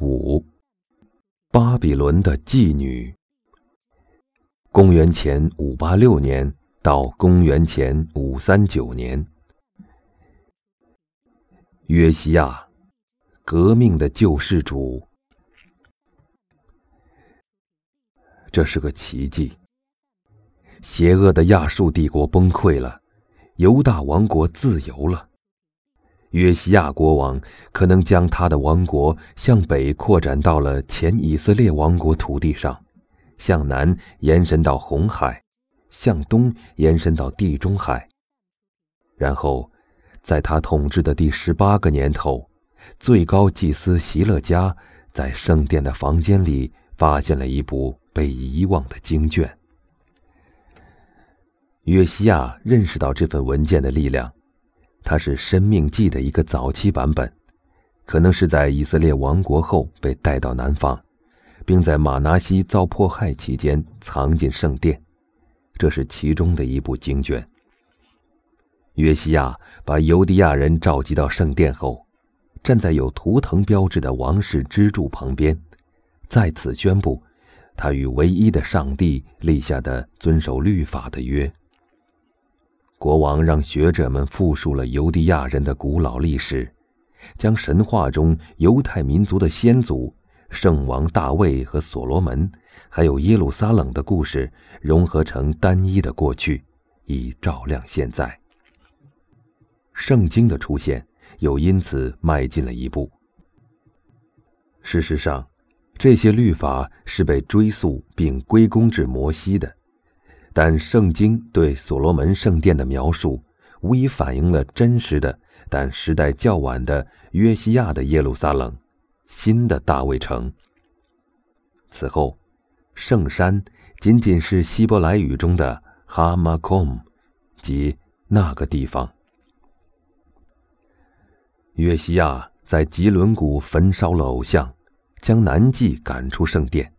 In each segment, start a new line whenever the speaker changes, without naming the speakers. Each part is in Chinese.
五、巴比伦的妓女。公元前五八六年到公元前五三九年，约西亚，革命的救世主。这是个奇迹。邪恶的亚述帝国崩溃了，犹大王国自由了。约西亚国王可能将他的王国向北扩展到了前以色列王国土地上，向南延伸到红海，向东延伸到地中海。然后，在他统治的第十八个年头，最高祭司席勒加在圣殿的房间里发现了一部被遗忘的经卷。约西亚认识到这份文件的力量。它是《生命记》的一个早期版本，可能是在以色列亡国后被带到南方，并在马拿西遭迫害期间藏进圣殿。这是其中的一部经卷。约西亚把犹地亚人召集到圣殿后，站在有图腾标志的王室支柱旁边，在此宣布他与唯一的上帝立下的遵守律法的约。国王让学者们复述了犹地亚人的古老历史，将神话中犹太民族的先祖圣王大卫和所罗门，还有耶路撒冷的故事融合成单一的过去，以照亮现在。圣经的出现又因此迈进了一步。事实上，这些律法是被追溯并归功至摩西的。但圣经对所罗门圣殿的描述，无疑反映了真实的，但时代较晚的约西亚的耶路撒冷，新的大卫城。此后，圣山仅仅是希伯来语中的哈马孔，即那个地方。约西亚在吉伦谷焚烧了偶像，将南祭赶出圣殿。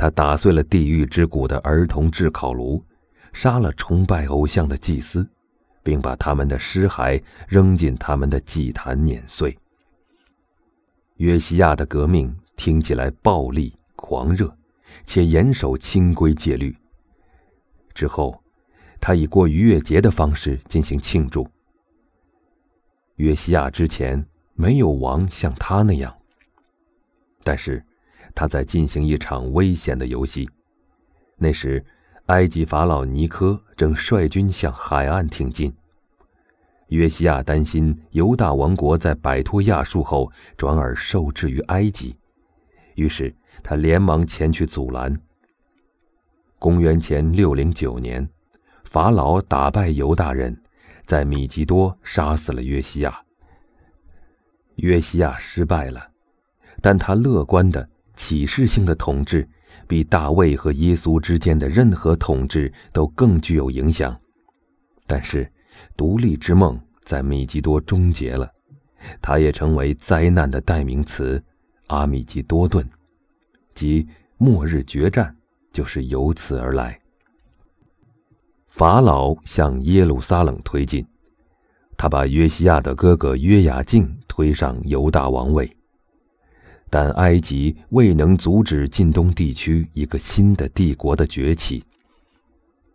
他打碎了地狱之谷的儿童炙烤炉，杀了崇拜偶像的祭司，并把他们的尸骸扔进他们的祭坛碾碎。约西亚的革命听起来暴力狂热，且严守清规戒律。之后，他以过逾越节的方式进行庆祝。约西亚之前没有王像他那样，但是。他在进行一场危险的游戏。那时，埃及法老尼科正率军向海岸挺进。约西亚担心犹大王国在摆脱亚述后转而受制于埃及，于是他连忙前去阻拦。公元前六零九年，法老打败犹大人，在米吉多杀死了约西亚。约西亚失败了，但他乐观的。启示性的统治，比大卫和耶稣之间的任何统治都更具有影响。但是，独立之梦在米基多终结了，它也成为灾难的代名词——阿米基多顿，即末日决战，就是由此而来。法老向耶路撒冷推进，他把约西亚的哥哥约雅敬推上犹大王位。但埃及未能阻止近东地区一个新的帝国的崛起。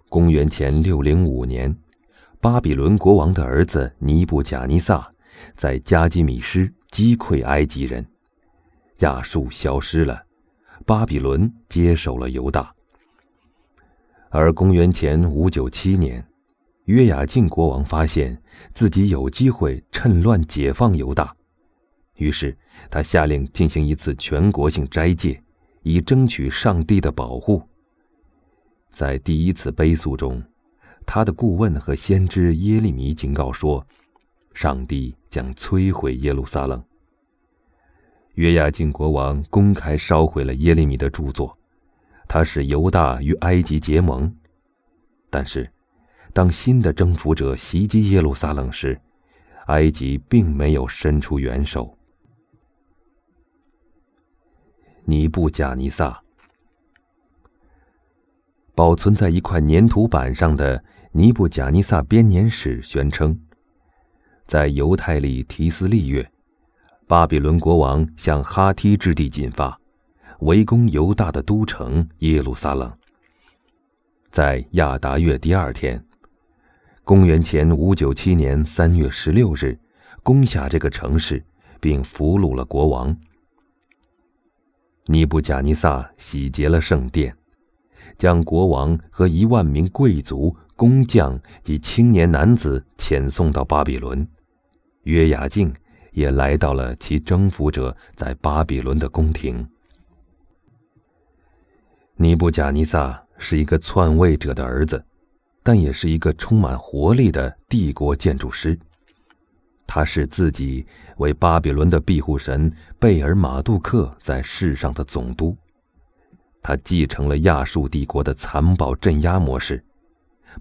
公元前六零五年，巴比伦国王的儿子尼布贾尼撒在加基米施击溃埃及人，亚述消失了，巴比伦接手了犹大。而公元前五九七年，约雅敬国王发现自己有机会趁乱解放犹大。于是，他下令进行一次全国性斋戒，以争取上帝的保护。在第一次悲诉中，他的顾问和先知耶利米警告说，上帝将摧毁耶路撒冷。约雅敬国王公开烧毁了耶利米的著作，他使犹大与埃及结盟。但是，当新的征服者袭击耶路撒冷时，埃及并没有伸出援手。尼布贾尼撒保存在一块粘土板上的《尼布贾尼撒编年史》宣称，在犹太历提斯利月，巴比伦国王向哈梯之地进发，围攻犹大的都城耶路撒冷。在亚达月第二天，公元前五九七年三月十六日，攻下这个城市，并俘虏了国王。尼布贾尼撒洗劫了圣殿，将国王和一万名贵族、工匠及青年男子遣送到巴比伦。约雅敬也来到了其征服者在巴比伦的宫廷。尼布贾尼撒是一个篡位者的儿子，但也是一个充满活力的帝国建筑师。他视自己为巴比伦的庇护神贝尔马杜克在世上的总督。他继承了亚述帝国的残暴镇压模式，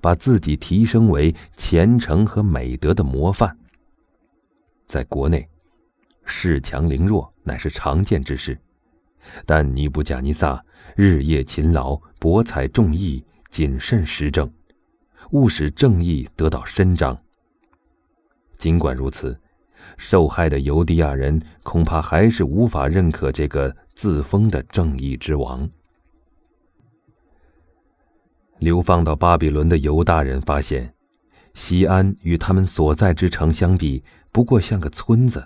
把自己提升为虔诚和美德的模范。在国内，恃强凌弱乃是常见之事，但尼布贾尼撒日夜勤劳，博采众议，谨慎施政，务使正义得到伸张。尽管如此，受害的犹地亚人恐怕还是无法认可这个自封的正义之王。流放到巴比伦的犹大人发现，西安与他们所在之城相比，不过像个村子。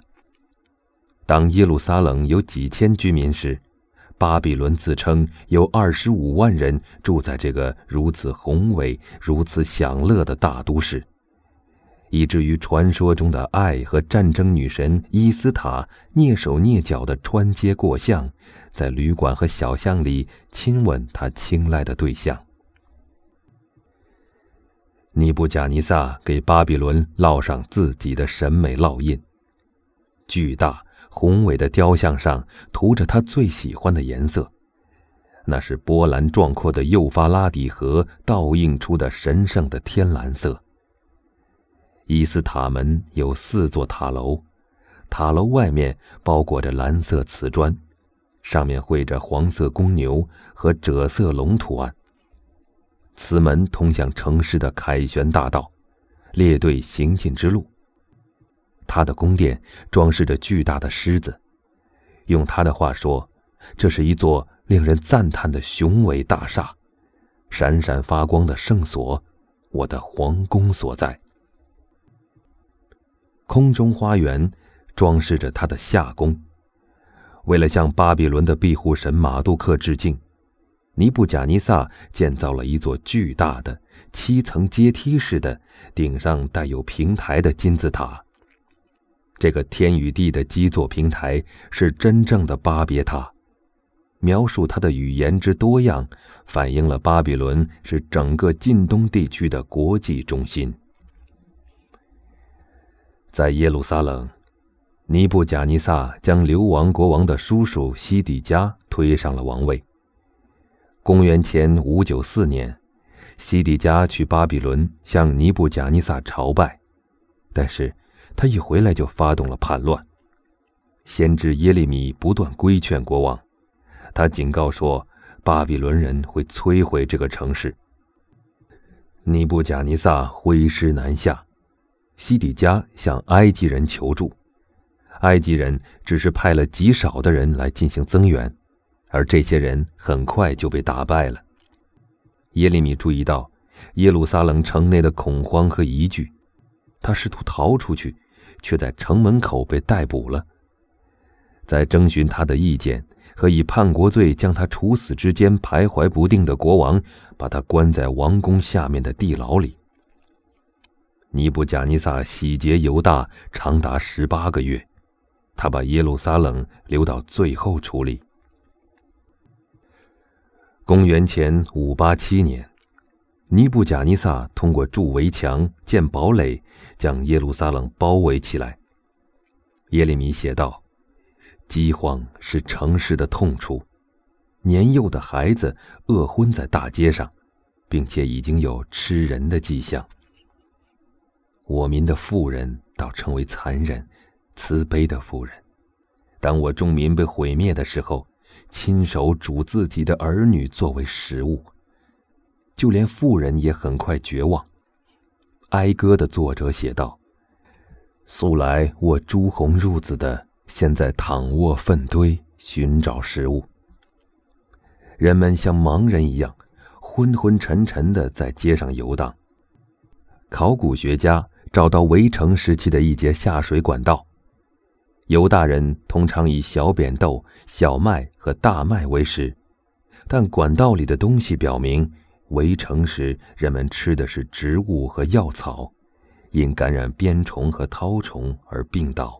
当耶路撒冷有几千居民时，巴比伦自称有二十五万人住在这个如此宏伟、如此享乐的大都市。以至于传说中的爱和战争女神伊斯塔蹑手蹑脚地穿街过巷，在旅馆和小巷里亲吻他青睐的对象。尼布贾尼撒给巴比伦烙上自己的审美烙印。巨大宏伟的雕像上涂着他最喜欢的颜色，那是波澜壮阔的幼发拉底河倒映出的神圣的天蓝色。伊斯塔门有四座塔楼，塔楼外面包裹着蓝色瓷砖，上面绘着黄色公牛和赭色龙图案。此门通向城市的凯旋大道，列队行进之路。他的宫殿装饰着巨大的狮子，用他的话说，这是一座令人赞叹的雄伟大厦，闪闪发光的圣所，我的皇宫所在。空中花园装饰着他的夏宫。为了向巴比伦的庇护神马杜克致敬，尼布贾尼撒建造了一座巨大的七层阶梯式的、顶上带有平台的金字塔。这个天与地的基座平台是真正的巴别塔。描述它的语言之多样，反映了巴比伦是整个近东地区的国际中心。在耶路撒冷，尼布贾尼撒将流亡国王的叔叔西底家推上了王位。公元前五九四年，西底家去巴比伦向尼布贾尼撒朝拜，但是他一回来就发动了叛乱。先知耶利米不断规劝国王，他警告说，巴比伦人会摧毁这个城市。尼布贾尼撒挥师南下。西底家向埃及人求助，埃及人只是派了极少的人来进行增援，而这些人很快就被打败了。耶利米注意到耶路撒冷城内的恐慌和疑惧，他试图逃出去，却在城门口被逮捕了。在征询他的意见和以叛国罪将他处死之间徘徊不定的国王，把他关在王宫下面的地牢里。尼布贾尼撒洗劫犹大长达十八个月，他把耶路撒冷留到最后处理。公元前五八七年，尼布贾尼撒通过筑围墙、建堡垒，将耶路撒冷包围起来。耶利米写道：“饥荒是城市的痛处，年幼的孩子饿昏在大街上，并且已经有吃人的迹象。”我民的妇人倒成为残忍、慈悲的妇人。当我众民被毁灭的时候，亲手煮自己的儿女作为食物。就连妇人也很快绝望。哀歌的作者写道：“素来我朱红褥子的现在躺卧粪堆，寻找食物。人们像盲人一样，昏昏沉沉的在街上游荡。考古学家找到围城时期的一节下水管道。犹大人通常以小扁豆、小麦和大麦为食，但管道里的东西表明，围城时人们吃的是植物和药草，因感染鞭虫和绦虫而病倒。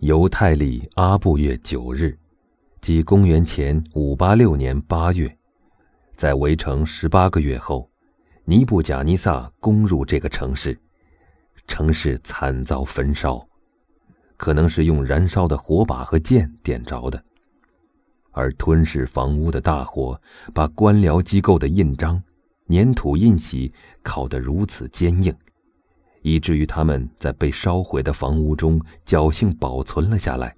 犹太历阿布月九日。即公元前五八六年八月，在围城十八个月后，尼布贾尼撒攻入这个城市，城市惨遭焚烧，可能是用燃烧的火把和箭点着的。而吞噬房屋的大火，把官僚机构的印章、粘土印玺烤得如此坚硬，以至于他们在被烧毁的房屋中侥幸保存了下来。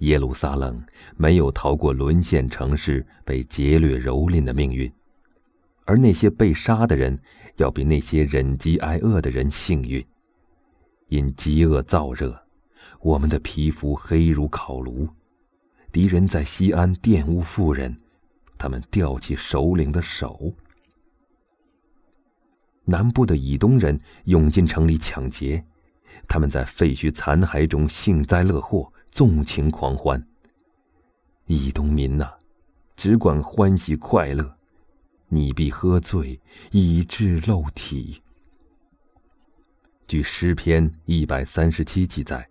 耶路撒冷没有逃过沦陷城市被劫掠蹂躏的命运，而那些被杀的人要比那些忍饥挨饿的人幸运。因饥饿燥热，我们的皮肤黑如烤炉。敌人在西安玷污妇人，他们吊起首领的手。南部的以东人涌进城里抢劫，他们在废墟残骸中幸灾乐祸。纵情狂欢。以东民呐，只管欢喜快乐，你必喝醉，以致漏体。据诗篇一百三十七记载，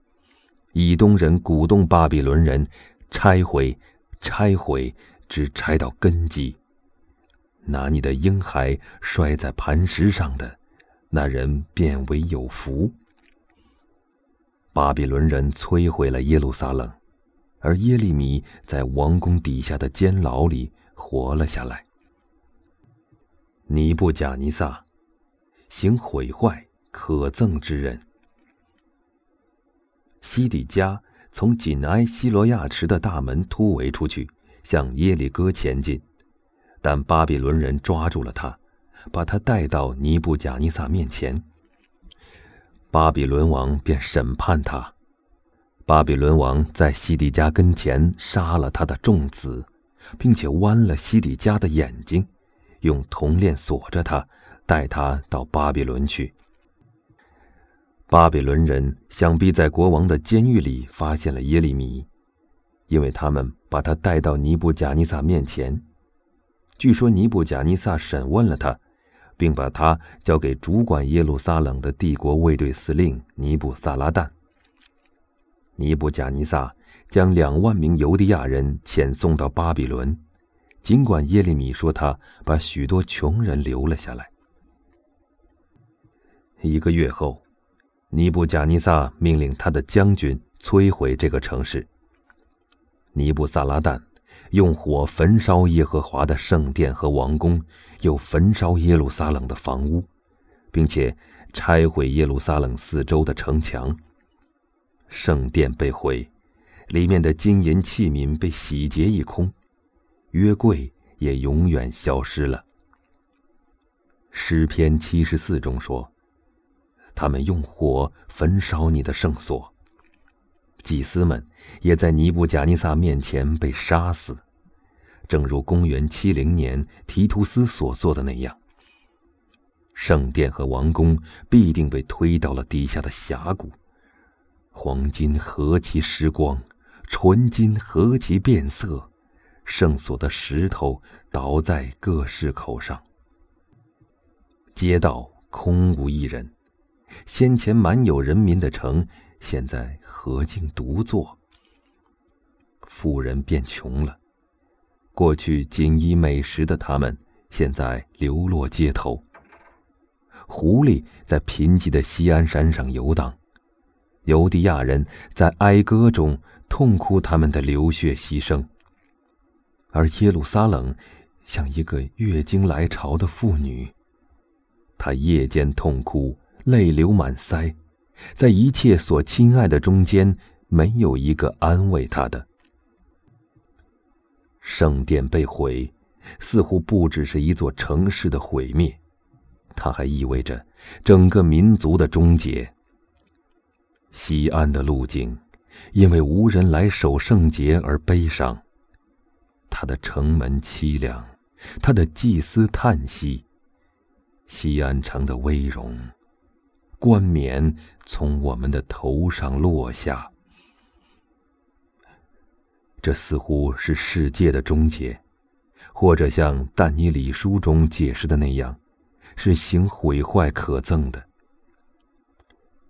以东人鼓动巴比伦人拆毁、拆毁，直拆到根基。拿你的婴孩摔在磐石上的，那人便为有福。巴比伦人摧毁了耶路撒冷，而耶利米在王宫底下的监牢里活了下来。尼布贾尼撒，行毁坏可憎之人。西底家从紧挨希罗亚池的大门突围出去，向耶利哥前进，但巴比伦人抓住了他，把他带到尼布贾尼撒面前。巴比伦王便审判他。巴比伦王在西底家跟前杀了他的众子，并且剜了西底家的眼睛，用铜链锁着他，带他到巴比伦去。巴比伦人想必在国王的监狱里发现了耶利米，因为他们把他带到尼布贾尼撒面前。据说尼布贾尼撒审问了他。并把他交给主管耶路撒冷的帝国卫队司令尼布萨拉旦。尼布贾尼撒将两万名犹地亚人遣送到巴比伦，尽管耶利米说他把许多穷人留了下来。一个月后，尼布贾尼撒命令他的将军摧毁这个城市。尼布萨拉旦。用火焚烧耶和华的圣殿和王宫，又焚烧耶路撒冷的房屋，并且拆毁耶路撒冷四周的城墙。圣殿被毁，里面的金银器皿被洗劫一空，约柜也永远消失了。诗篇七十四中说：“他们用火焚烧你的圣所。”祭司们也在尼布贾尼撒面前被杀死，正如公元七零年提图斯所做的那样。圣殿和王宫必定被推到了地下的峡谷，黄金何其失光，纯金何其变色，圣所的石头倒在各市口上，街道空无一人，先前满有人民的城。现在何竟独坐？富人变穷了，过去锦衣美食的他们，现在流落街头。狐狸在贫瘠的西安山上游荡，犹地亚人在哀歌中痛哭他们的流血牺牲，而耶路撒冷像一个月经来潮的妇女，她夜间痛哭，泪流满腮。在一切所亲爱的中间，没有一个安慰她的。圣殿被毁，似乎不只是一座城市的毁灭，它还意味着整个民族的终结。西安的路径，因为无人来守圣节而悲伤。他的城门凄凉，他的祭司叹息。西安城的威荣，冠冕从我们的头上落下。这似乎是世界的终结，或者像但尼里书中解释的那样，是行毁坏可憎的。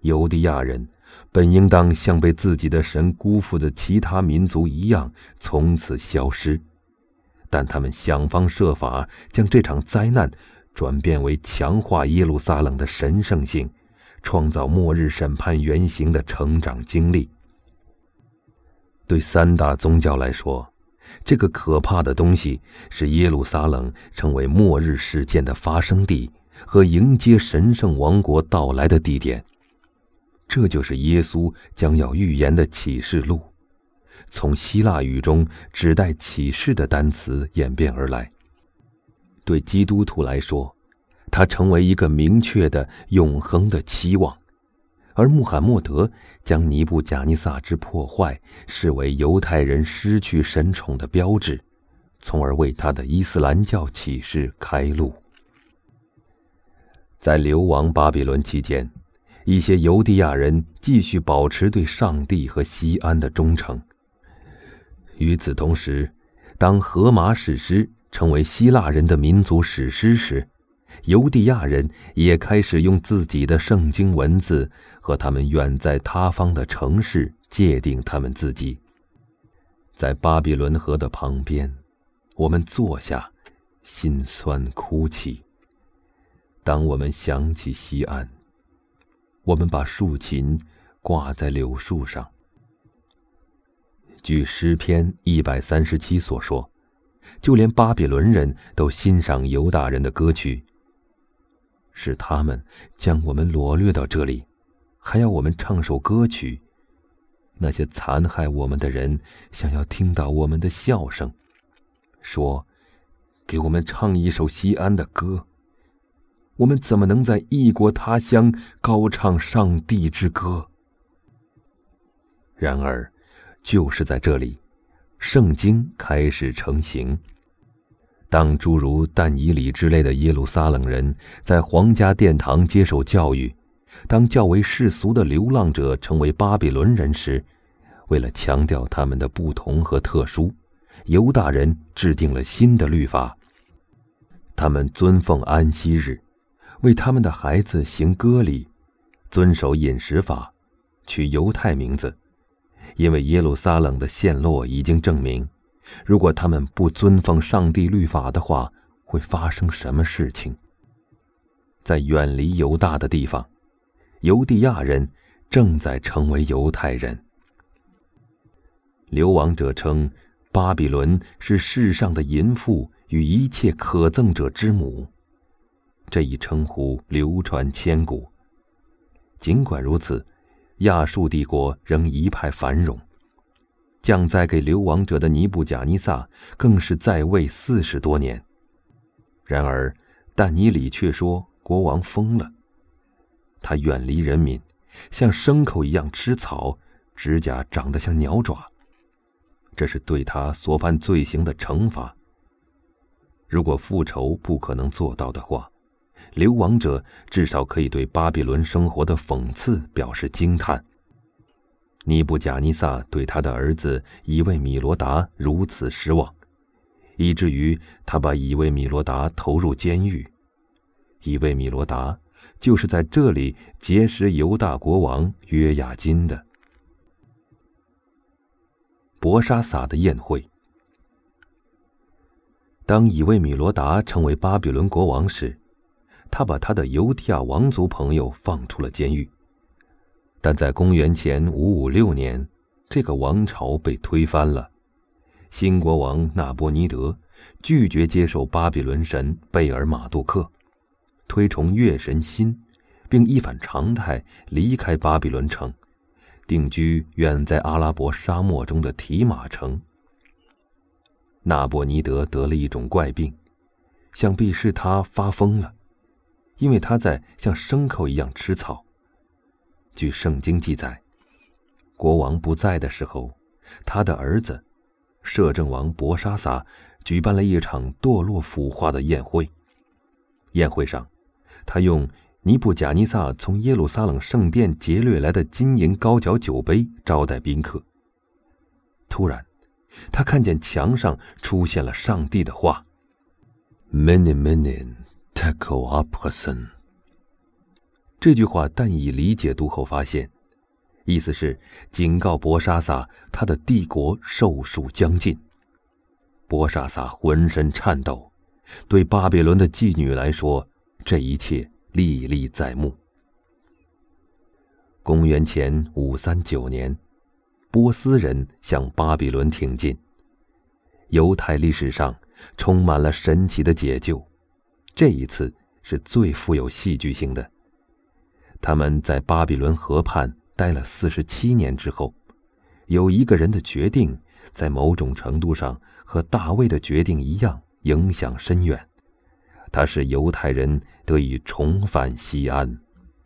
犹地亚人本应当像被自己的神辜负的其他民族一样，从此消失，但他们想方设法将这场灾难转变为强化耶路撒冷的神圣性，创造末日审判原型的成长经历。对三大宗教来说，这个可怕的东西是耶路撒冷成为末日事件的发生地和迎接神圣王国到来的地点。这就是耶稣将要预言的启示录，从希腊语中指代启示的单词演变而来。对基督徒来说，它成为一个明确的永恒的期望；而穆罕默德将尼布贾尼撒之破坏视为犹太人失去神宠的标志，从而为他的伊斯兰教启示开路。在流亡巴比伦期间。一些犹地亚人继续保持对上帝和西安的忠诚。与此同时，当《荷马史诗》成为希腊人的民族史诗时，犹地亚人也开始用自己的圣经文字和他们远在他方的城市界定他们自己。在巴比伦河的旁边，我们坐下，心酸哭泣。当我们想起西安。我们把竖琴挂在柳树上。据诗篇一百三十七所说，就连巴比伦人都欣赏犹大人的歌曲。是他们将我们掳掠到这里，还要我们唱首歌曲。那些残害我们的人想要听到我们的笑声，说：“给我们唱一首西安的歌。”我们怎么能在异国他乡高唱上帝之歌？然而，就是在这里，圣经开始成型。当诸如但以里之类的耶路撒冷人在皇家殿堂接受教育，当较为世俗的流浪者成为巴比伦人时，为了强调他们的不同和特殊，犹大人制定了新的律法。他们尊奉安息日。为他们的孩子行割礼，遵守饮食法，取犹太名字，因为耶路撒冷的陷落已经证明，如果他们不遵奉上帝律法的话，会发生什么事情？在远离犹大的地方，犹地亚人正在成为犹太人。流亡者称，巴比伦是世上的淫妇与一切可憎者之母。这一称呼流传千古。尽管如此，亚述帝国仍一派繁荣。降灾给流亡者的尼布贾尼撒更是在位四十多年。然而，但尼里却说国王疯了。他远离人民，像牲口一样吃草，指甲长得像鸟爪。这是对他所犯罪行的惩罚。如果复仇不可能做到的话，流亡者至少可以对巴比伦生活的讽刺表示惊叹。尼布贾尼撒对他的儿子以卫米罗达如此失望，以至于他把以卫米罗达投入监狱。以卫米罗达就是在这里结识犹大国王约雅金的。博沙撒的宴会。当以卫米罗达成为巴比伦国王时。他把他的犹地亚王族朋友放出了监狱，但在公元前五五六年，这个王朝被推翻了。新国王纳波尼德拒绝接受巴比伦神贝尔马杜克，推崇月神辛，并一反常态离开巴比伦城，定居远在阿拉伯沙漠中的提马城。纳波尼德得了一种怪病，想必是他发疯了。因为他在像牲口一样吃草。据圣经记载，国王不在的时候，他的儿子，摄政王博沙撒，举办了一场堕落腐化的宴会。宴会上，他用尼布贾尼撒从耶路撒冷圣殿劫掠来的金银高脚酒杯招待宾客。突然，他看见墙上出现了上帝的话：“Many, many, tekel aprasen。”这句话，但以理解读后发现，意思是警告博沙萨，他的帝国寿数将近。博沙萨浑身颤抖，对巴比伦的妓女来说，这一切历历在目。公元前五三九年。波斯人向巴比伦挺进。犹太历史上充满了神奇的解救，这一次是最富有戏剧性的。他们在巴比伦河畔待了四十七年之后，有一个人的决定，在某种程度上和大卫的决定一样，影响深远。他使犹太人得以重返西安。